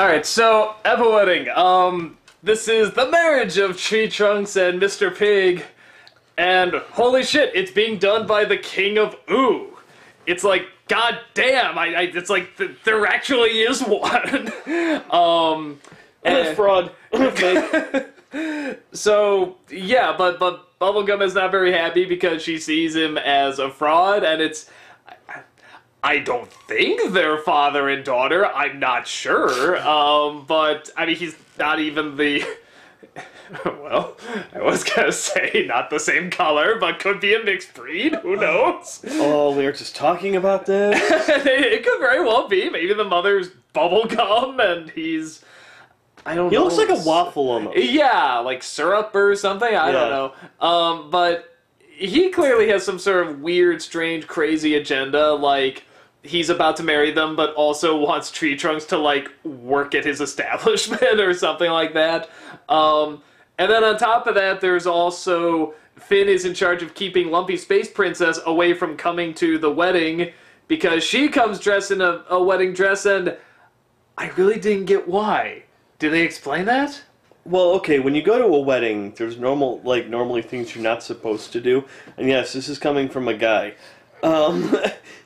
All right, so Apple Wedding. Um, this is the marriage of Tree Trunks and Mr. Pig, and holy shit, it's being done by the King of Ooo. It's like, god damn, I, I it's like th- there actually is one. um, and- fraud. So yeah, but but Bubblegum is not very happy because she sees him as a fraud, and it's. I- don't think they're father and daughter. I'm not sure. Um, but I mean, he's not even the. Well, I was gonna say not the same color, but could be a mixed breed. Who knows? oh, we were just talking about this. it could very well be. Maybe the mother's bubblegum and he's. I don't He know. looks like a waffle almost. Yeah, like syrup or something. I don't know. Um, but he clearly has some sort of weird, strange, crazy agenda. Like he's about to marry them, but also wants Tree Trunks to like work at his establishment or something like that. Um, and then on top of that, there's also Finn is in charge of keeping Lumpy Space Princess away from coming to the wedding because she comes dressed in a, a wedding dress, and I really didn't get why. Did they explain that? Well, okay, when you go to a wedding, there's normal, like, normally things you're not supposed to do. And yes, this is coming from a guy. Um,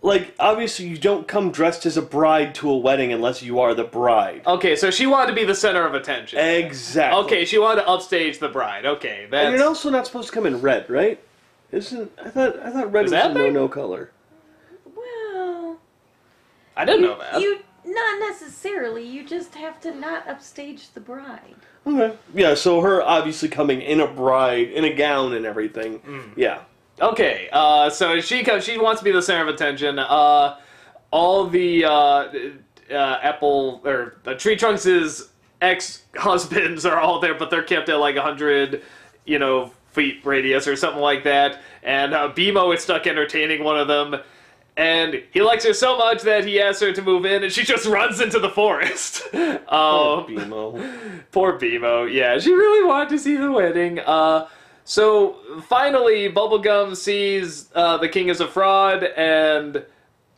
like, obviously, you don't come dressed as a bride to a wedding unless you are the bride. Okay, so she wanted to be the center of attention. Exactly. Okay, she wanted to upstage the bride. Okay, And you're also not supposed to come in red, right? Isn't I thought I thought red Is was that a thing? no-no color. Well, I didn't know that. you not necessarily. You just have to not upstage the bride. Okay. Yeah, so her obviously coming in a bride, in a gown and everything. Mm. Yeah. Okay, uh, so she comes. She wants to be the center of attention. Uh, all the uh, uh, Apple or Tree Trunks' ex husbands are all there, but they're kept at like hundred, you know, feet radius or something like that. And uh, BMO is stuck entertaining one of them. And he likes her so much that he asks her to move in, and she just runs into the forest. Um, BMO. Poor BMO. Yeah, she really wanted to see the wedding. Uh, so finally, Bubblegum sees uh, the king is a fraud, and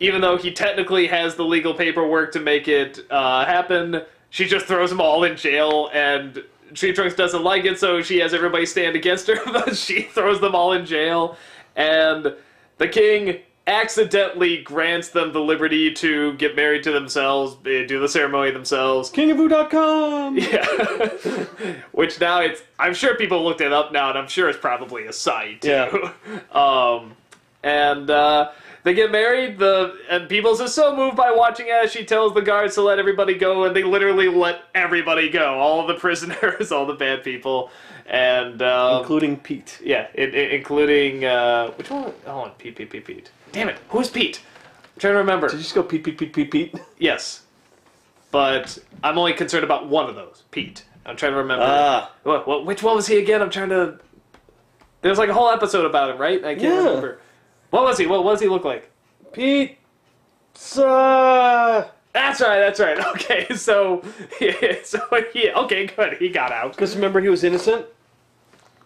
even though he technically has the legal paperwork to make it uh, happen, she just throws them all in jail, and Tree Trunks doesn't like it, so she has everybody stand against her, but she throws them all in jail, and the king accidentally grants them the liberty to get married to themselves, eh, do the ceremony themselves, KingofWho.com! yeah. Which now it's I'm sure people looked it up now and I'm sure it's probably a site. too. Yeah. um and uh they get married, the and Peebles is so moved by watching as she tells the guards to let everybody go, and they literally let everybody go. All the prisoners, all the bad people. And um, Including Pete. yeah, it, it- including uh which one on, Pete, Pete, Pete, Pete. Damn it, who's Pete? I'm trying to remember. Did you just go Pete, Pete, Pete, Pete, Pete? Yes. But I'm only concerned about one of those, Pete. I'm trying to remember. Ah. What, what, which one was he again? I'm trying to. There's like a whole episode about him, right? I can't Yeah. remember. What was he? What, what does he look like? Pete. Because That's right. That's right. Okay, so yeah, so yeah, okay, good. He got out. Because remember he was innocent?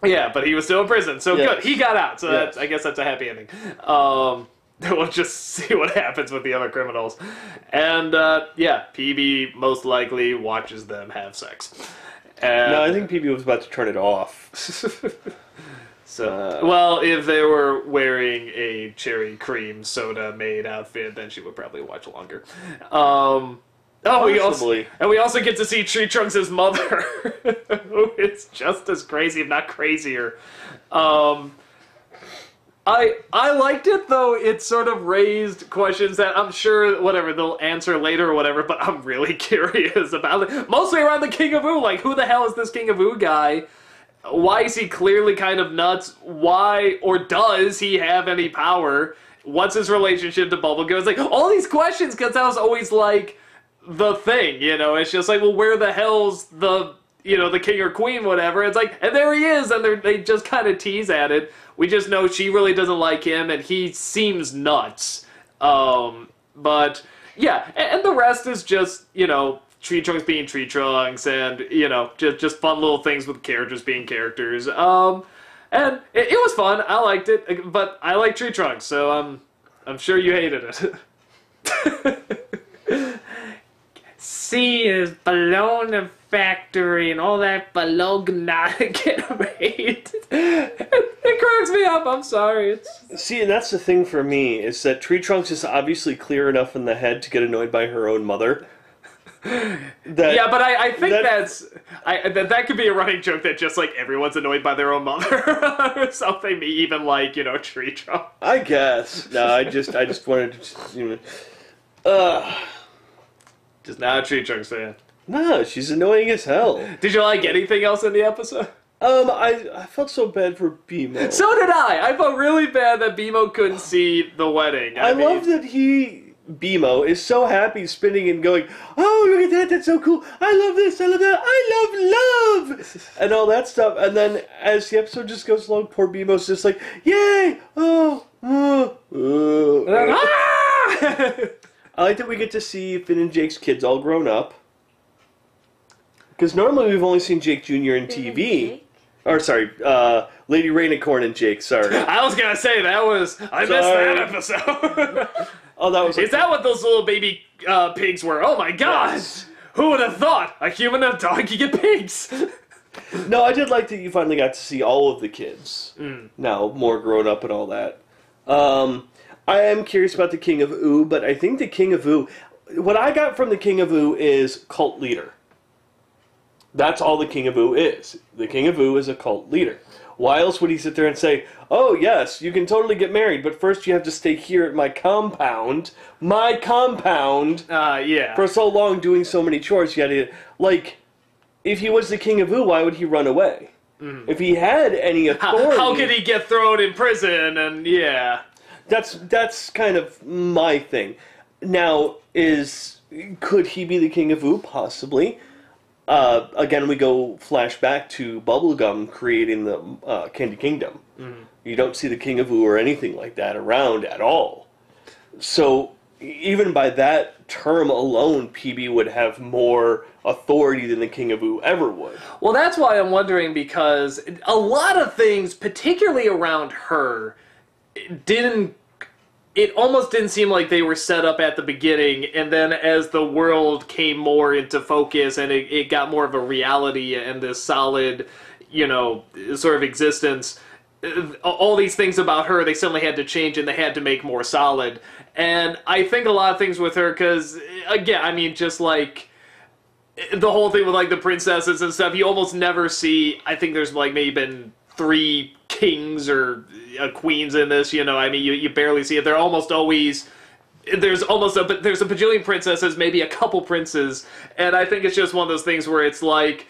Yeah, but he was still in prison, so Yes. good. He got out. So Yes. that's, I guess that's a happy ending. Um, we'll just see what happens with the other criminals, and uh, yeah, PB most likely watches them have sex. And, No, I think PB was about to turn it off. So, Uh, well, if they were wearing a cherry cream soda made outfit, then she would probably watch longer. Um, oh, we also and we also get to see Tree Trunks' mother, who is just as crazy, if not crazier. Um, I I liked it though. It sort of raised questions that I'm sure whatever they'll answer later or whatever. But I'm really curious about it. Mostly around the King of Ooo. Like, who the hell is this King of Ooo guy? Why is he clearly kind of nuts? Why or does he have any power? What's his relationship to Bubblegum? It's like all these questions because that was always like the thing, you know. It's just like, well, where the hell's the you know the king or queen, whatever? It's like, and there he is, and they just kind of tease at it. We just know she really doesn't like him, and he seems nuts. Um, but yeah, and, and the rest is just you know tree trunks being tree trunks, and you know just just fun little things with characters being characters. Um, and it, it was fun. I liked it, but I like tree trunks, so um, I'm sure you hated it. C is balloon factory and all that balloon get made. it cracks me up. I'm sorry. It's See, and that's the thing for me is that Tree Trunks is obviously clear enough in the head to get annoyed by her own mother. That yeah, but I, I think That- that's I that, that could be a running joke that just like everyone's annoyed by their own mother or something. Even like you know tree trunk. I guess. No, I just, I just wanted to, just, you know. Uh, Just not a tree trunks fan. No, she's annoying as hell. Did you like anything else in the episode? Um, I, I felt so bad for BMO. So did I. I felt really bad that BMO couldn't see the wedding. I, I mean, love that he BMO is so happy spinning and going, "Oh, look at that! That's so cool! I love this! I love that! I love love!" and all that stuff. And then as the episode just goes along, poor BMO's just like, "Yay! Oh, oh, oh." Ah! I like that we get to see Finn and Jake's kids all grown up. Because normally we've only seen Jake Jr. in TV. Or sorry, uh, Lady Rainicorn and Jake. Sorry. I was gonna say that was I missed that episode. Oh, that was. Is that what those little baby uh, pigs were? Oh my god! Yes. Who would have thought a human and a dog could get pigs? No, I did like that you finally got to see all of the kids. Now, more grown up and all that. Um, I am curious about the King of Ooo, but I think the King of Ooo. What I got from the King of Ooo is cult leader. That's all the King of Ooo is. The King of Ooo is a cult leader. Why else would he sit there and say, "Oh yes, you can totally get married, but first you have to stay here at my compound, my compound, Uh, yeah. for so long doing so many chores, you had to like. If he was the king of Ooo, why would he run away? If he had any Mm-hmm. How, authority, how could he get thrown in prison? And yeah, That's that's kind of my thing. Now, is could he be the king of Ooo? Possibly. Uh, again, we go flashback to Bubblegum creating the uh, Candy Kingdom. You don't see the king of Ooo or anything like that around at all. So even by that term alone, PB would have more authority than the king of Ooo ever would. Well, that's why I'm wondering because a lot of things, particularly around her, didn't. It almost didn't seem like they were set up at the beginning, and then as the world came more into focus and it, it got more of a reality and this solid, you know, sort of existence, uh, all these things about her, they suddenly had to change and they had to make more solid. And I think a lot of things with her, because, again, I mean, just like the whole thing with like the princesses and stuff, you almost never see. I think there's like maybe been three kings or uh, queens in this. You know, I mean, you, you barely see it. They're almost always. There's almost a but there's a bajillion princesses, maybe a couple princes, and I think it's just one of those things where it's like,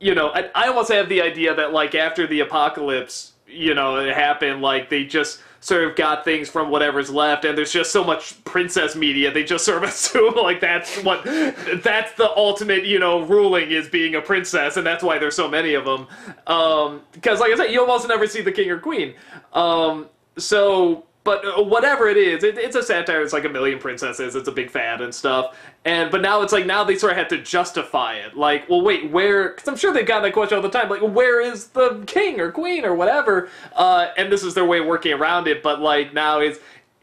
you know, I, I almost have the idea that like after the apocalypse, you know, it happened, like they just sort of got things from whatever's left, and there's just so much princess media, they just sort of assume like that's what that's the ultimate, you know, ruling is being a princess, and that's why there's so many of them. Um, because like I said, you almost never see the king or queen. Um, so. But uh, whatever it is, it, it's a satire. It's like a million princesses. It's a big fad and stuff. And but now it's like now they sort of have to justify it. Like, well, wait, where? Because I'm sure they've gotten that question all the time. Like, where is the king or queen or whatever? Uh, and this is their way of working around it. But like now it's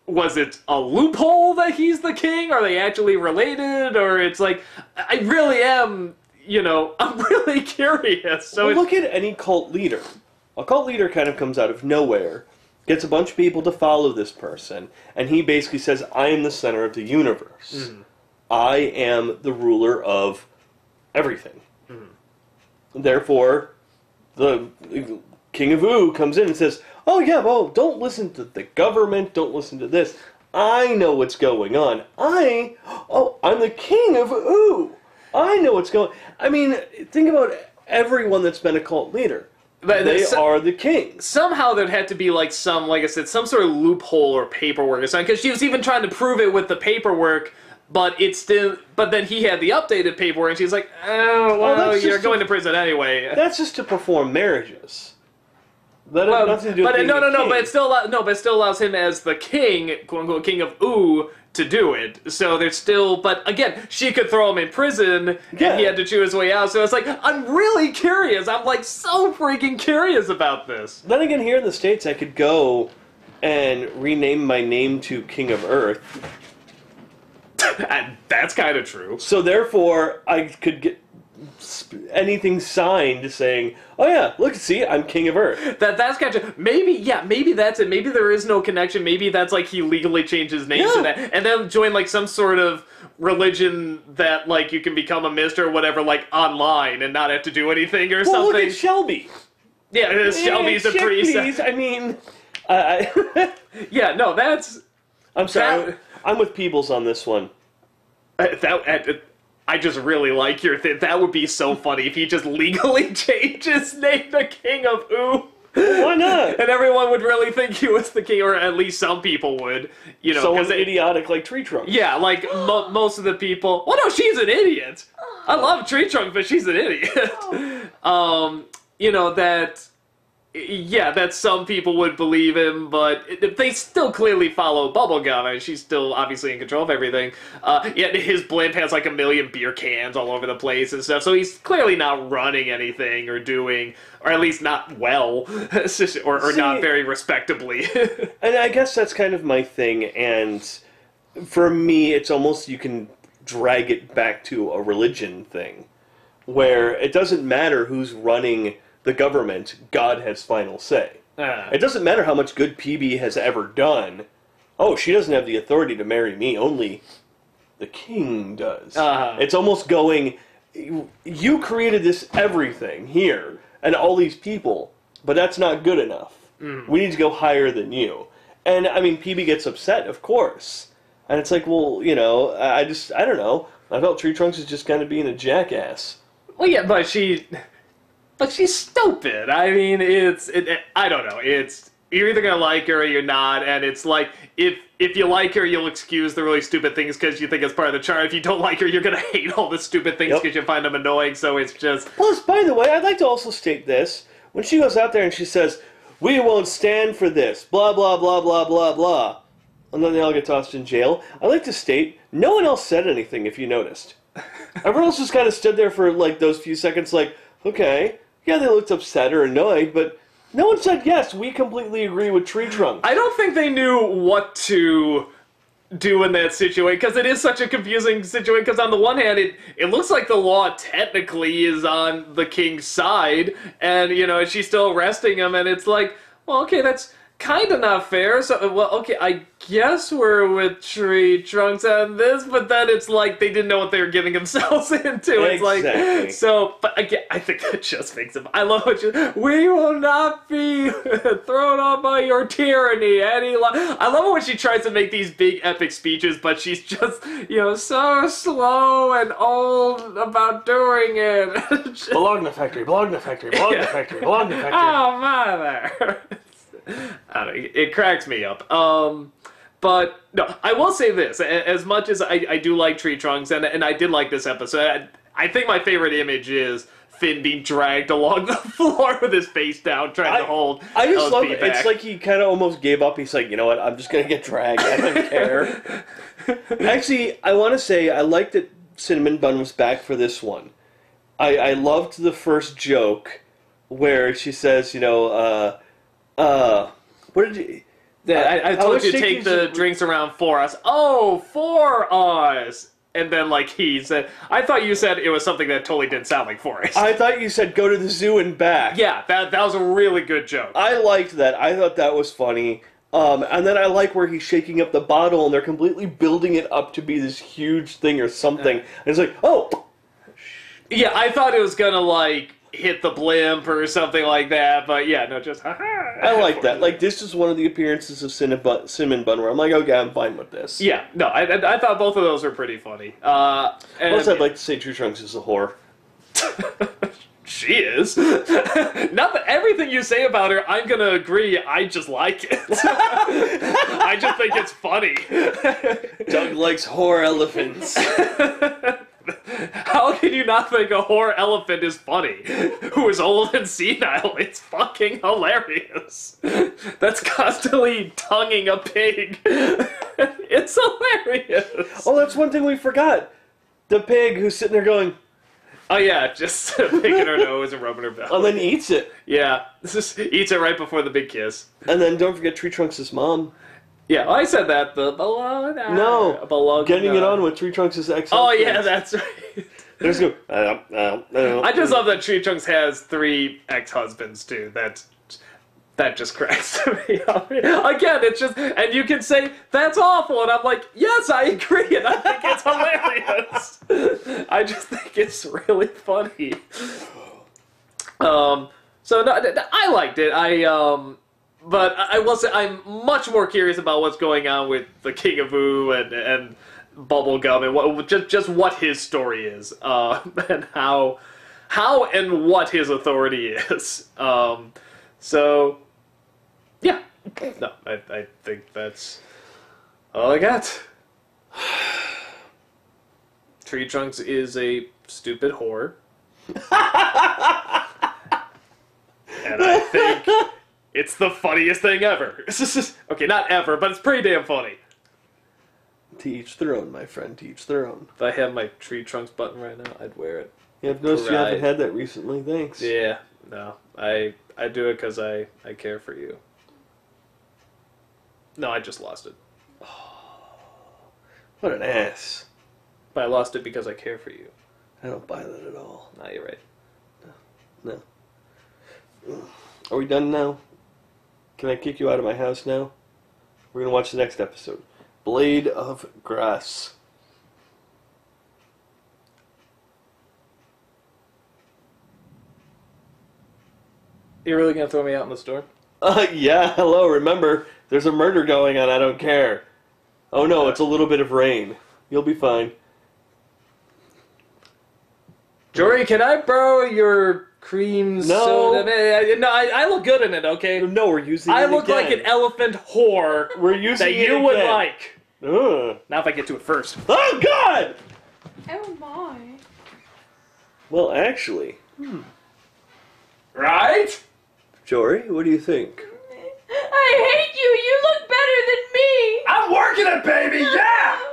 was it a loophole that he's the king? Are they actually related? Or it's like I really am. You know, I'm really curious. So Well, look at any cult leader. A cult leader kind of comes out of nowhere, gets a bunch of people to follow this person, and he basically says, I am the center of the universe. Mm-hmm. I am the ruler of everything. Mm-hmm. Therefore, the King of Ooo comes in and says, Oh, yeah, well, don't listen to the government, don't listen to this. I know what's going on. I, oh, I'm the King of Ooo. I know what's going I mean, think about everyone that's been a cult leader. But they there's- are the king. somehow there'd have to be like some, like I said, some sort of loophole or paperwork or something. Because she was even trying to prove it with the paperwork, but it's still. But then he had the updated paperwork, and she's like, "Oh, oh well, that's you're going to prison anyway." That's just to perform marriages. That Well, has nothing to do with but uh, being no, no, no. But it still no, but it still allows him as the king, quote unquote, king of Ooo, to do it. So there's still, but again, she could throw him in prison, Yeah. and he had to chew his way out. So it's like, I'm really curious. I'm like so freaking curious about this. Then again, here in the States, I could go and rename my name to King of Earth. And that's kind of true. So therefore, I could get anything signed saying, "Oh yeah, look, see, I'm king of Earth." That that's kind of maybe yeah maybe that's it. Maybe there is no connection. Maybe that's like he legally changed his name Yeah. to that, and then join like some sort of religion that like you can become a mister or whatever like online and not have to do anything or Well, look something. at Shelby. yeah, this Shelby's a Eh, priest. I mean, I, Yeah, no, that's I'm sorry. That- I'm with Peebles on this one. uh, that. Uh, I just really like your thing. That would be so funny if he just legally changed his name to King of Ooo. Why not? And everyone would really think he was the king, or at least some people would. You know, Someone's because idiotic like Tree Trunk. Yeah, like mo- most of the people. Well, no, she's an idiot. I love Tree Trunk, but she's an idiot. um, you know that. Yeah, that some people would believe him, but it- they still clearly follow Bubblegum, and she's still obviously in control of everything. Uh, yet his blimp has like a million beer cans all over the place and stuff, so he's clearly not running anything or doing, or at least not well, or, or not very respectably. And I guess that's kind of my thing. And for me, it's almost you can drag it back to a religion thing, where it doesn't matter who's running the government, God has final say. Uh, It doesn't matter how much good PB has ever done. Oh, she doesn't have the authority to marry me. Only the king does. Uh-huh. It's almost going. You created this everything here and all these people, but that's not good enough. We need to go higher than you. And I mean, PB gets upset, of course. And it's like, well, you know, I I just, I don't know. I felt Tree Trunks is just kind of being a jackass. Well, yeah, but she, but she's stupid. I mean, it's, it, it- I don't know. It's you're either gonna like her or you're not, and it's like if if you like her, you'll excuse the really stupid things because you think it's part of the charm. If you don't like her, you're gonna hate all the stupid things Yep. because you find them annoying. So it's just, Plus, by the way, I'd like to also state this. When she goes out there and she says, We won't stand for this, blah, blah, blah, blah, blah, blah, and then they all get tossed in jail, I'd like to state no one else said anything if you noticed. Everyone else just kind of stood there for like those few seconds, like, okay, yeah, they looked upset or annoyed, but no one said, Yes, we completely agree with Tree Trunk. I don't think they knew what to do in that situation because it is such a confusing situation because on the one hand it it looks like the law technically is on the king's side and you know she's still arresting him and it's like well okay that's kind of not fair so uh, well okay i guess we're with tree trunks on this but then it's like they didn't know what they were getting themselves into it's Exactly. like so but again i think that just makes him i love what you we will not be thrown off by your tyranny any lo-. i love it when she tries to make these big epic speeches but she's just you know so slow and old about doing it Just- Bologna factory, Bologna factory, Bologna Yeah. factory, Bologna factory. Oh mother! I don't know, it cracks me up. Um, but no, I will say this: as much as I, I do like tree trunks, and and I did like this episode, I, I think my favorite image is Finn being dragged along the floor with his face down, trying to hold. I just love it. back. It's like he kind of almost gave up. He's like, you know what? I'm just gonna get dragged. I don't care. Actually, I want to say I like that Cinnamon Bun was back for this one. I I loved the first joke where she says, you know, uh, uh, what did you? Yeah, I, I I told was you to take the some- drinks around for us. Oh, for us. And then, like he said, I thought you said it was something that totally didn't sound like for us. I thought you said go to the zoo and back. yeah, that that was a really good joke. I liked that. I thought that was funny. Um, and then I like where he's shaking up the bottle and they're completely building it up to be this huge thing or something. And it's like, oh, Yeah, I thought it was gonna like hit the blimp or something like that, but yeah, no, just haha. I like that. Like this is one of the appearances of Cinnamon Bun, Cinnamon Bun where I'm like, okay, I'm fine with this. Yeah, no, I, I, I thought both of those were pretty funny. Uh, and Plus, I'd like to say True Trunks is a whore. she is. Not that everything you say about her, I'm gonna agree. I just like it. I just think it's funny. Doug likes whore elephants. How can you not think a whore elephant is funny? Who is old and senile? It's fucking hilarious. That's constantly tonguing a pig. it's hilarious. oh, that's one thing we forgot. The pig who's sitting there going, Oh yeah, just picking her nose and rubbing her belly. and then eats it. Yeah, this is eats it right before the big kiss. And then don't forget Tree Trunks' mom. Yeah, I said that. The below. No. Getting it on with Tree Trunks' ex. Husband. Oh yeah, that's right. There's go. Uh, uh, uh, I just love that Tree Trunks has three ex-husbands too. That that just cracks me up. Again, it's just, and you can say that's awful, and I'm like, yes, I agree, and I think it's hilarious. I just think it's really funny. Um, so no, I liked it. I um, but I will say I'm much more curious about what's going on with the King of Ooo and and Bubblegum and what just just what his story is, uh, and how how and what his authority is. Um, so yeah, no, I I think that's all I got. Tree Trunks is a stupid whore. and I think it's the funniest thing ever. okay, not ever, but it's pretty damn funny. To each their own, my friend. To each their own. If I had my tree trunks button right now, I'd wear it. Yeah, I've noticed you haven't had that recently. Thanks. Yeah, no, I I do it because I I care for you. No, I just lost it, What an ass. but I lost it because I care for you. I don't buy that at all. Nah, you're right. No. no. Are we done now? Can I kick you out of my house now? We're gonna watch the next episode. Blade of Grass. You're really gonna throw me out in the store? Uh, yeah, hello, remember, there's a murder going on, I don't care. Oh no, it's a little bit of rain. You'll be fine. Jory, can I borrow your cream no. soda? No, I, I, look good in it. Okay. No, we're using. I look again. like an elephant whore. We're using that you again. would like. Ugh. Now if I get to it first. Oh God! Oh my. Well, actually. Hmm. Right? Jory, what do you think? I hate you. You look better than me. I'm working it, baby. Yeah.